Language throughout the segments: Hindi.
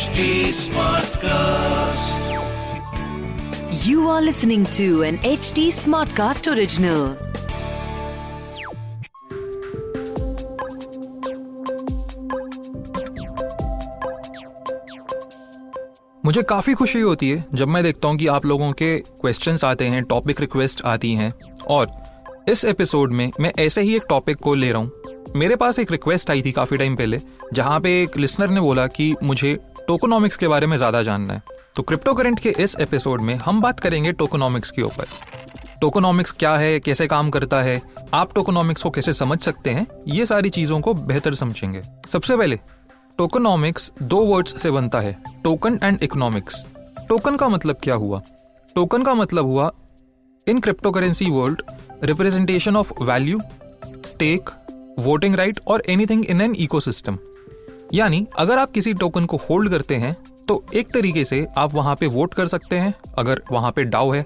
HD Smartcast. You are listening to an HD Smartcast original. मुझे काफ़ी खुशी होती है जब मैं देखता हूँ कि आप लोगों के क्वेश्चंस आते हैं टॉपिक रिक्वेस्ट आती हैं और इस एपिसोड में मैं ऐसे ही एक टॉपिक को ले रहा हूँ मेरे पास एक रिक्वेस्ट आई थी काफ़ी टाइम पहले, जहाँ पे एक लिसनर ने बोला कि मुझे टोकोनॉमिक्स के बारे में ज़्यादा जानना है। तो क्रिप्टो करेंट के इस एपिसोड में हम बात करेंगे टोकोनॉमिक्स के ऊपर। टोकोनॉमिक्स क्या है, कैसे काम करता है, आप टोकोनॉमिक्स को कैसे समझ सकते हैं, ये सारी चीज़ों को बेहतर समझेंगे। सबसे पहले टोकोनॉमिक्स दो वर्ड्स से बनता है टोकन एंड इकोनॉमिक्स टोकन का मतलब क्या हुआ? टोकन का मतलब हुआ in crypto currency world representation of value stake voting right और एनीथिंग इन एन इकोसिस्टम यानी, अगर आप किसी टोकन को होल्ड करते हैं तो एक तरीके से आप वहाँ पे वोट कर सकते हैं। अगर वहाँ पे डाउ है,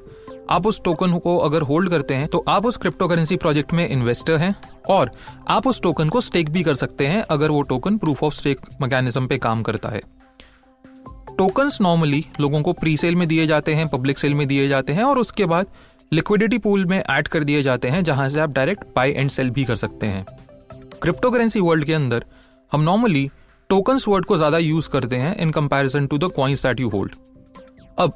आप उस टोकन को अगर होल्ड करते हैं तो आप उस क्रिप्टो करेंसी प्रोजेक्ट में इन्वेस्टर हैं और आप उस टोकन को स्टेक भी कर सकते हैं अगर वो token proof of stake mechanism पे काम करता है। टोकन्स नॉर्मली लोगों को प्री सेल में दिए जाते हैं पब्लिक सेल में दिए जाते हैं और उसके बाद लिक्विडिटी पूल में ऐड कर दिए जाते हैं, जहाँ से आप डायरेक्ट बाई एंड सेल भी कर सकते हैं। क्रिप्टो करेंसी वर्ल्ड के अंदर, हम नॉर्मली टोकन्स वर्ड को ज़्यादा यूज़ करते हैं in comparison to the coins that you hold अब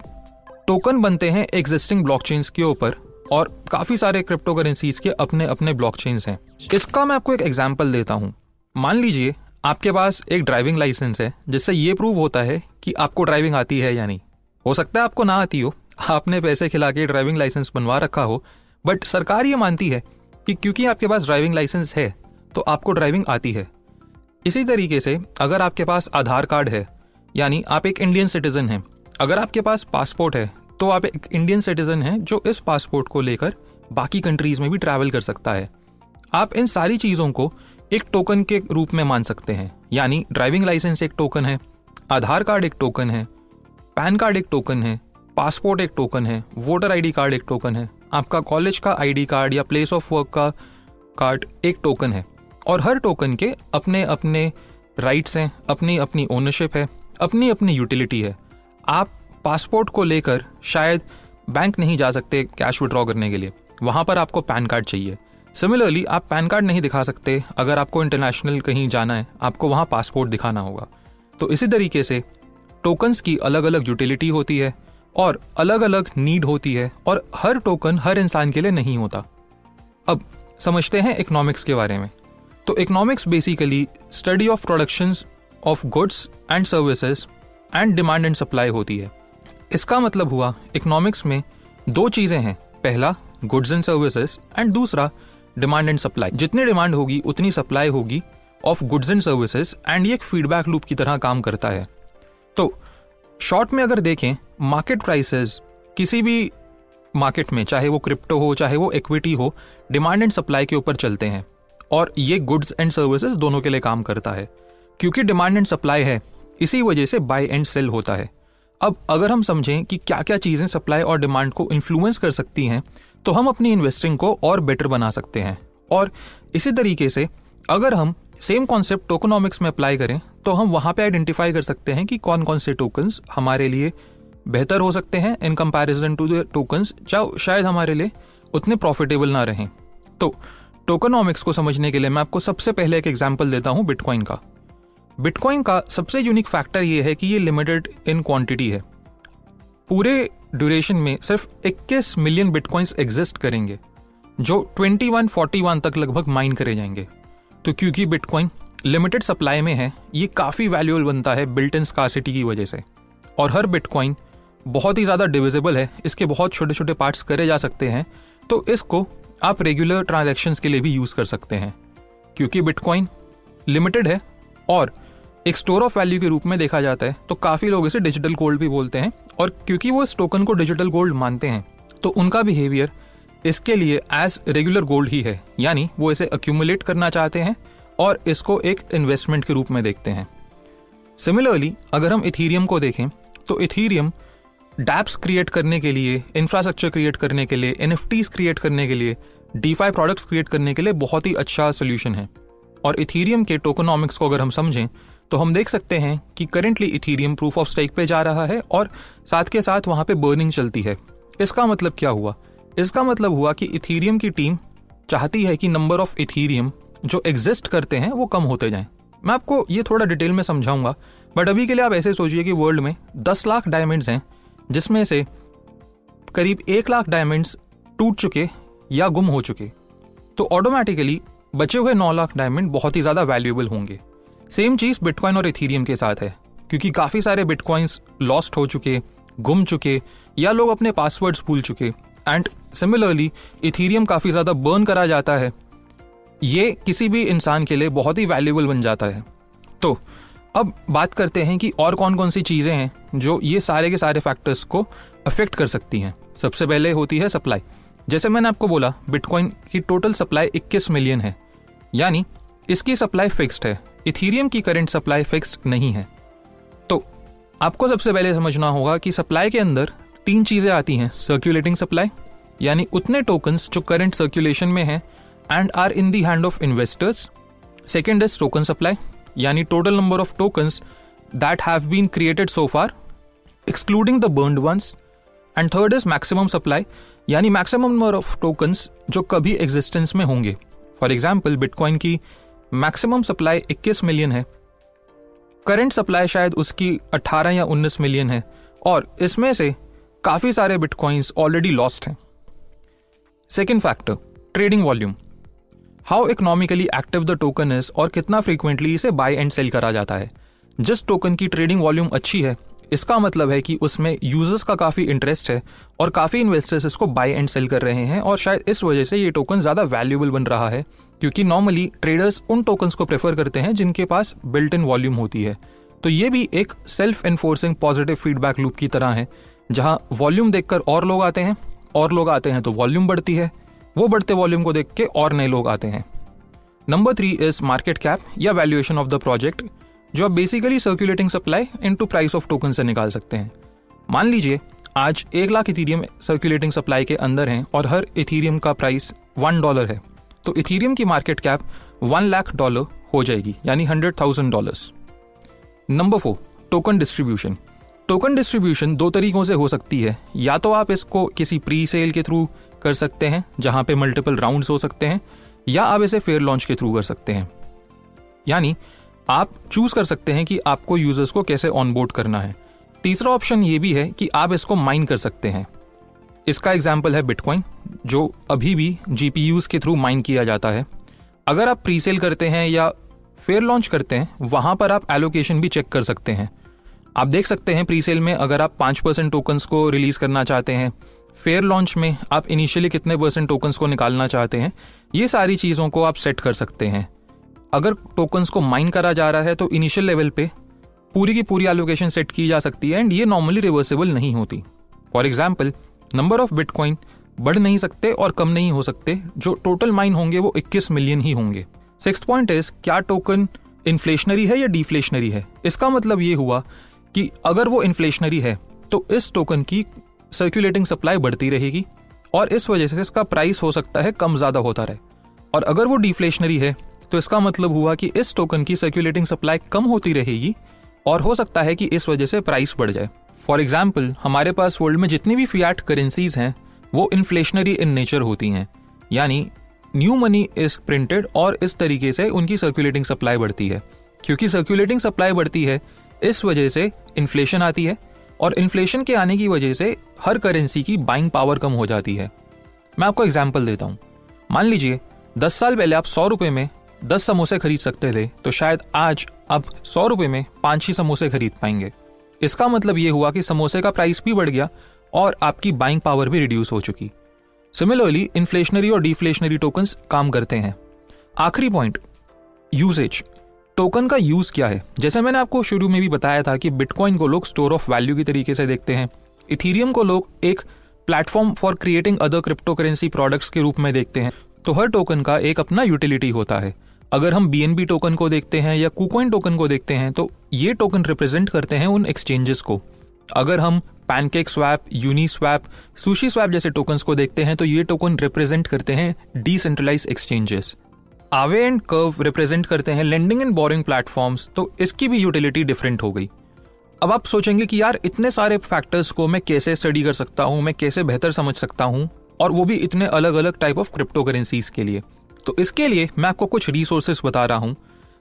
टोकन बनते हैं एग्जिस्टिंग ब्लॉकचेन्स के ऊपर और काफ़ी सारे क्रिप्टो करेंसीज के अपने अपने ब्लॉकचेन्स हैं। इसका मैं आपको एक एग्जांपल देता हूँ। मान लीजिए, आपके पास एक ड्राइविंग लाइसेंस है, जिससे ये प्रूव होता है कि आपको ड्राइविंग आती है या नहीं। हो सकता है आपको ना आती हो, आपने पैसे खिला के ड्राइविंग लाइसेंस बनवा रखा हो बट सरकार ये मानती है कि क्योंकि आपके पास ड्राइविंग लाइसेंस है तो आपको ड्राइविंग आती है। इसी तरीके से अगर आपके पास आधार कार्ड है, यानी आप एक इंडियन सिटीजन हैं, अगर आपके पास पासपोर्ट है तो आप एक इंडियन सिटीजन हैं जो इस पासपोर्ट को लेकर बाकी कंट्रीज़ में भी ट्रैवल कर सकता है। आप इन सारी चीज़ों को एक टोकन के रूप में मान सकते हैं, यानी ड्राइविंग लाइसेंस एक टोकन है, आधार कार्ड एक टोकन है, पैन कार्ड एक टोकन है, पासपोर्ट एक टोकन है, वोटर आईडी कार्ड एक टोकन है, आपका कॉलेज का आईडी कार्ड या प्लेस ऑफ़ वर्क का कार्ड एक टोकन है। और हर टोकन के अपने अपने राइट्स हैं, अपनी अपनी ओनरशिप है, अपनी अपनी यूटिलिटी है। आप पासपोर्ट को लेकर शायद बैंक नहीं जा सकते कैश विड्रॉ करने के लिए। वहाँ पर आपको पैन कार्ड चाहिए। सिमिलरली आप पैन कार्ड नहीं दिखा सकते। अगर आपको इंटरनेशनल कहीं जाना है, आपको वहाँ पासपोर्ट दिखाना होगा। तो इसी तरीके से टोकन्स की अलग अलग यूटिलिटी होती है और अलग अलग नीड होती है और हर टोकन हर इंसान के लिए नहीं होता। अब समझते हैं इकोनॉमिक्स के बारे में। तो economics basically study of production of goods and services and demand and supply होती है। इसका मतलब हुआ इकोनॉमिक्स में दो चीज़ें हैं। पहला गुड्स एंड सर्विसेज़ एंड दूसरा डिमांड एंड सप्लाई जितनी डिमांड होगी, उतनी सप्लाई होगी of goods and services and ये एक फीडबैक लूप की तरह काम करता है। तो शॉर्ट में अगर देखें मार्केट प्राइसेस किसी भी मार्केट में, चाहे वो क्रिप्टो हो, चाहे वो इक्विटी हो डिमांड एंड सप्लाई के ऊपर चलते हैं। और ये गुड्स एंड सर्विसेज़ दोनों के लिए काम करता है, क्योंकि डिमांड एंड सप्लाई है, इसी वजह से बाय एंड सेल होता है। अब अगर हम समझें कि क्या क्या चीज़ें सप्लाई और डिमांड को इन्फ्लुएंस कर सकती हैं तो हम अपनी इन्वेस्टिंग को और बेटर बना सकते हैं। और इसी तरीके से, अगर हम सेम कॉन्सेप्ट टोकोनॉमिक्स में अप्लाई करें तो हम वहाँ पे आइडेंटिफाई कर सकते हैं कि कौन कौन से टोकन्स हमारे लिए बेहतर हो सकते हैं in comparison to the tokens जो शायद हमारे लिए उतने प्रॉफिटेबल ना रहें। तो टोकोनॉमिक्स को समझने के लिए मैं आपको सबसे पहले एक एग्ज़ाम्पल देता हूँ बिटकॉइन का। बिटकॉइन का सबसे यूनिक फैक्टर ये है कि ये लिमिटेड इन क्वांटिटी है। पूरे ड्यूरेशन में सिर्फ़ 21 मिलियन बिटकॉइंस एग्जिस्ट करेंगे, जो 2141 तक लगभग माइन करे जाएँगे। तो क्योंकि बिटकॉइन लिमिटेड सप्लाई में है, ये काफ़ी वैल्यूएबल बनता है बिल्ट इन स्कासिटी की वजह से। और हर बिटकॉइन बहुत ही ज़्यादा डिविजिबल है, इसके बहुत छोटे छोटे पार्ट्स करे जा सकते हैं तो इसको आप रेगुलर ट्रांजेक्शन के लिए भी यूज़ कर सकते हैं, क्योंकि बिटकॉइन लिमिटेड है और एक स्टोर ऑफ़ वैल्यू के रूप में देखा जाता है तो काफ़ी लोग इसे डिजिटल गोल्ड भी बोलते हैं और क्योंकि वो इस टोकन को डिजिटल गोल्ड मानते हैं तो उनका बिहेवियर इसके लिए एज रेगुलर गोल्ड ही है, यानी वो इसे अक्यूमुलेट करना चाहते हैं और इसको एक इन्वेस्टमेंट के रूप में देखते हैं। सिमिलरली अगर हम इथीरियम को देखें तो इथीरियम डैप्स क्रिएट करने के लिए इंफ्रास्ट्रक्चर क्रिएट करने के लिए एन क्रिएट करने के लिए डीफाई प्रोडक्ट्स क्रिएट करने के लिए बहुत ही अच्छा सोल्यूशन है। और इथीरियम के टोकोनॉमिक्स को अगर हम समझें तो हम देख सकते हैं कि currently Ethereum proof of stake पे जा रहा है और साथ के साथ वहाँ पे बर्निंग चलती है। इसका मतलब क्या हुआ? इसका मतलब हुआ कि इथीरियम की टीम चाहती है कि नंबर ऑफ़ इथीरियम जो एग्जिस्ट करते हैं, वो कम होते जाएँ। मैं आपको ये थोड़ा डिटेल में समझाऊँगा बट अभी के लिए आप ऐसे सोचिए कि वर्ल्ड में दस लाख डायमंड्स हैं जिसमें से करीब एक लाख डायमंड्स टूट चुके या गुम हो चुके। तो ऑटोमेटिकली बचे हुए नौ लाख डायमंड बहुत ही ज़्यादा वैल्यूएबल होंगे। सेम चीज़ बिटकॉइन और इथीरियम के साथ है, क्योंकि काफ़ी सारे बिटकॉइंस लॉस्ट हो चुके, गुम चुके या लोग अपने पासवर्ड्स भूल चुके। एंड सिमिलरली इथीरियम काफ़ी ज़्यादा बर्न करा जाता है। ये किसी भी इंसान के लिए बहुत ही वैल्यूबल बन जाता है। तो अब बात करते हैं कि और कौन कौन सी चीज़ें हैं जो ये सारे के सारे फैक्टर्स को अफेक्ट कर सकती हैं। सबसे पहले होती है सप्लाई जैसे मैंने आपको बोला बिटकॉइन की टोटल सप्लाई 21 मिलियन है। यानी, इसकी सप्लाई फिक्स्ड है। इथीरियम की करंट सप्लाई फिक्स्ड नहीं है। तो आपको सबसे पहले समझना होगा कि सप्लाई के अंदर तीन चीज़ें आती हैं सर्कुलेटिंग सप्लाई यानी उतने टोकन्स जो करंट सर्कुलेशन में हैं and are in the hand of investors second is token supply यानी total number of tokens that have been created so far excluding the burned ones and third is maximum supply यानी मैक्सिमम नंबर ऑफ़ टोकन्स जो कभी एग्जिस्टेंस में होंगे। फॉर एग्ज़ाम्पल बिटकॉइन की मैक्सिमम सप्लाई 21 मिलियन है। करंट सप्लाई शायद उसकी 18 या 19 मिलियन है। और इसमें से काफ़ी सारे बिटकॉइंस ऑलरेडी लॉस्ट हैं। Second factor trading volume how economically active the token is और कितना फ्रीक्वेंटली इसे बाय एंड सेल करा जाता है। जिस टोकन की ट्रेडिंग वॉल्यूम अच्छी है, इसका मतलब है कि उसमें यूज़र्स का काफ़ी इंटरेस्ट है और काफ़ी इन्वेस्टर्स इसको बाय एंड सेल कर रहे हैं और शायद इस वजह से ये टोकन ज़्यादा वैल्यूएबल बन रहा है, क्योंकि नॉर्मली ट्रेडर्स उन टोकन्स को प्रेफर करते हैं जिनके पास बिल्ट इन वॉल्यूम होती है। तो ये भी एक self enforcing positive feedback loop की तरह है, जहाँ वॉल्यूम देखकर और लोग आते हैं, और लोग आते हैं तो वॉल्यूम बढ़ती है वो बढ़ते वॉल्यूम को देख के और नए लोग आते हैं। Number three is market cap या वैल्यूएशन ऑफ़ द प्रोजेक्ट जो आप basically circulating supply into price of token से निकाल सकते हैं। मान लीजिए, आज एक लाख इथीरियम सर्कुलेटिंग सप्लाई के अंदर हैं और हर इथीरियम का प्राइस वन डॉलर है। तो इथीरियम की market cap one lakh dollar हो जाएगी, यानी hundred thousand dollar number four token distribution token distribution दो तरीकों से हो सकती है। या तो आप इसको किसी प्री सेल के थ्रू कर सकते हैं, जहाँ पे मल्टीपल राउंड्स हो सकते हैं, या आप इसे फेयर लॉन्च के थ्रू कर सकते हैं। यानी, आप चूज़ कर सकते हैं कि आपको यूज़र्स को कैसे ऑनबोर्ड करना है। तीसरा ऑप्शन ये भी है कि आप इसको माइन कर सकते हैं। इसका एग्ज़ाम्पल है बिटकॉइन जो अभी भी जीपीयूज के थ्रू माइन किया जाता है। अगर आप प्री सेल करते हैं या फेयर लॉन्च करते हैं, वहाँ पर आप एलोकेशन भी चेक कर सकते हैं। आप देख सकते हैं प्री सेल में अगर आप पाँच परसेंट टोकन्स को रिलीज़ करना चाहते हैं फेयर लॉन्च में आप इनिशियली कितने परसेंट टोकन्स को निकालना चाहते हैं, ये सारी चीज़ों को आप सेट कर सकते हैं। अगर टोकन्स को माइन करा जा रहा है तो इनिशियल लेवल पे पूरी की पूरी एलोकेशन सेट की जा सकती है एंड ये नॉर्मली रिवर्सेबल नहीं होती। For example number of Bitcoin बढ़ नहीं सकते और कम नहीं हो सकते, जो टोटल माइन होंगे वो 21 मिलियन ही होंगे। सिक्स पॉइंट इज़ क्या टोकन इन्फ्लेशनरी है या डिफ्लेशनरी है? इसका मतलब ये हुआ कि अगर वो इन्फ्लेशनरी है तो इस टोकन की सर्कुलेटिंग सप्लाई बढ़ती रहेगी और इस वजह से इसका प्राइस हो सकता है कम ज़्यादा होता रहे। और अगर वो डिफ्लेशनरी है तो इसका मतलब हुआ कि इस टोकन की सर्कुलेटिंग सप्लाई कम होती रहेगी और हो सकता है कि इस वजह से प्राइस बढ़ जाए। फॉर एग्ज़ाम्पल हमारे पास वर्ल्ड में जितनी भी फियाट करेंसीज हैं, वो इन्फ्लेशनरी इन नेचर होती हैं। यानी न्यू मनी इज़ प्रिंटेड और इस तरीके से उनकी सर्कुलेटिंग सप्लाई बढ़ती है। क्योंकि सर्कुलेटिंग सप्लाई बढ़ती है, इस वजह से इन्फ्लेशन आती है। और इन्फ्लेशन के आने की वजह से हर करेंसी की बाइंग पावर कम हो जाती है। मैं आपको एग्ज़ाम्पल देता हूँ। मान लीजिए, दस साल पहले आप सौ रुपए में दस समोसे खरीद सकते थे तो शायद आज आप सौ रुपए में पाँच ही समोसे खरीद पाएँगे। इसका मतलब यह हुआ कि समोसे का प्राइस भी बढ़ गया और आपकी बाइंग पावर भी रिड्यूस हो चुकी। सिमिलरली इन्फ्लेशनरी और डिफ्लेशनरी टोकन्स काम करते हैं। आखिरी पॉइंट यूसेज टोकन का यूज़ क्या है। जैसे मैंने आपको शुरू में भी बताया था कि बिटकॉइन को लोग स्टोर ऑफ़ वैल्यू की तरीके से देखते हैं। इथीरियम को लोग एक platform for creating other crypto currency products के रूप में देखते हैं। तो हर टोकन का एक अपना यूटिलिटी होता है। अगर हम बीएनबी टोकन को देखते हैं या कुकॉइन टोकन को देखते हैं तो ये टोकन रिप्रेजेंट करते हैं उन एक्सचेंजेस को। अगर हम PancakeSwap Uniswap SushiSwap जैसे टोकन्स को देखते हैं तो ये टोकन रिप्रेजेंट करते हैं decentralize exchanges Aave and Curve represent करते हैं लेंडिंग एंड बोरिंग प्लेटफॉर्म्स तो इसकी भी यूटिलिटी डिफरेंट हो गई। अब आप सोचेंगे कि यार इतने सारे फैक्टर्स को मैं कैसे स्टडी कर सकता हूँ, मैं कैसे बेहतर समझ सकता हूँ, और वो भी इतने अलग अलग टाइप ऑफ़ क्रिप्टो करेंसीज के लिए। तो इसके लिए मैं आपको कुछ रिसोर्सेस बता रहा हूँ।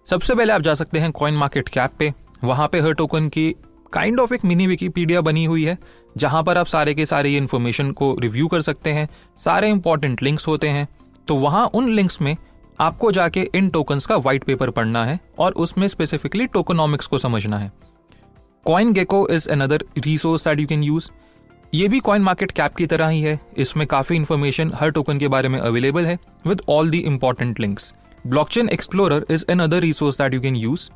सबसे पहले आप जा सकते हैं कॉइन मार्केट कैप पे। वहाँ पे हर टोकन की काइंड ऑफ़ एक मिनी विकीपीडिया बनी हुई है, जहाँ पर आप सारे के सारे ये इन्फॉर्मेशन को रिव्यू कर सकते हैं। सारे इंपॉर्टेंट लिंक्स होते हैं। तो वहाँ उन लिंक्स में आपको जाके इन टोकन्स का व्हाइट पेपर पढ़ना है और उसमें स्पेसिफिकली टोकोनॉमिक्स को समझना है। CoinGecko is another resource that you can use ये भी कॉइन मार्केट कैप की तरह ही है। इसमें काफ़ी इन्फॉर्मेशन हर टोकन के बारे में अवेलेबल है with all the important links blockchain explorer is another resource that you can use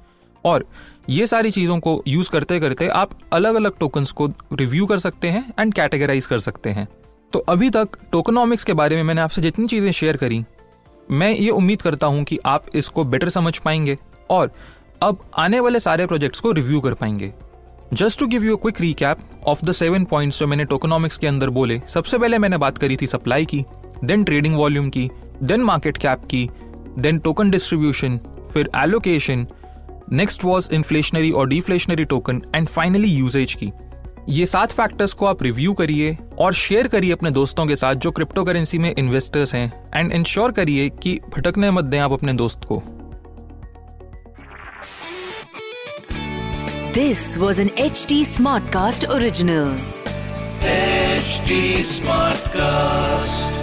और ये सारी चीज़ों को यूज़ करते करते आप अलग अलग टोकन्स को रिव्यू कर सकते हैं एंड कैटेगराइज कर सकते हैं। तो अभी तक टोकनॉमिक्स के बारे में मैंने आपसे जितनी चीज़ें शेयर करी मैं ये उम्मीद करता हूँ कि आप इसको बेटर समझ पाएँगे और अब आने वाले सारे प्रोजेक्ट्स को रिव्यू कर पाएँगे। Just to give you quick recap of the seven points जो मैंने टोकोनॉमिक्स के अंदर बोले, सबसे पहले मैंने बात करी थी सप्लाई की देन ट्रेडिंग वॉल्यूम की देन मार्केट कैप की देन टोकन डिस्ट्रीब्यूशन फिर एलोकेशन नेक्स्ट वॉज़ इन्फ्लेशनरी और deflationary token and finally usage की। ये सात फैक्टर्स को आप रिव्यू करिए और शेयर करिए अपने दोस्तों के साथ जो क्रिप्टो करेंसी में इन्वेस्टर्स हैं एंड इंश्योर करिए कि भटकने मत दें आप अपने दोस्त को this was an H T Smartcast original smart Smartcast.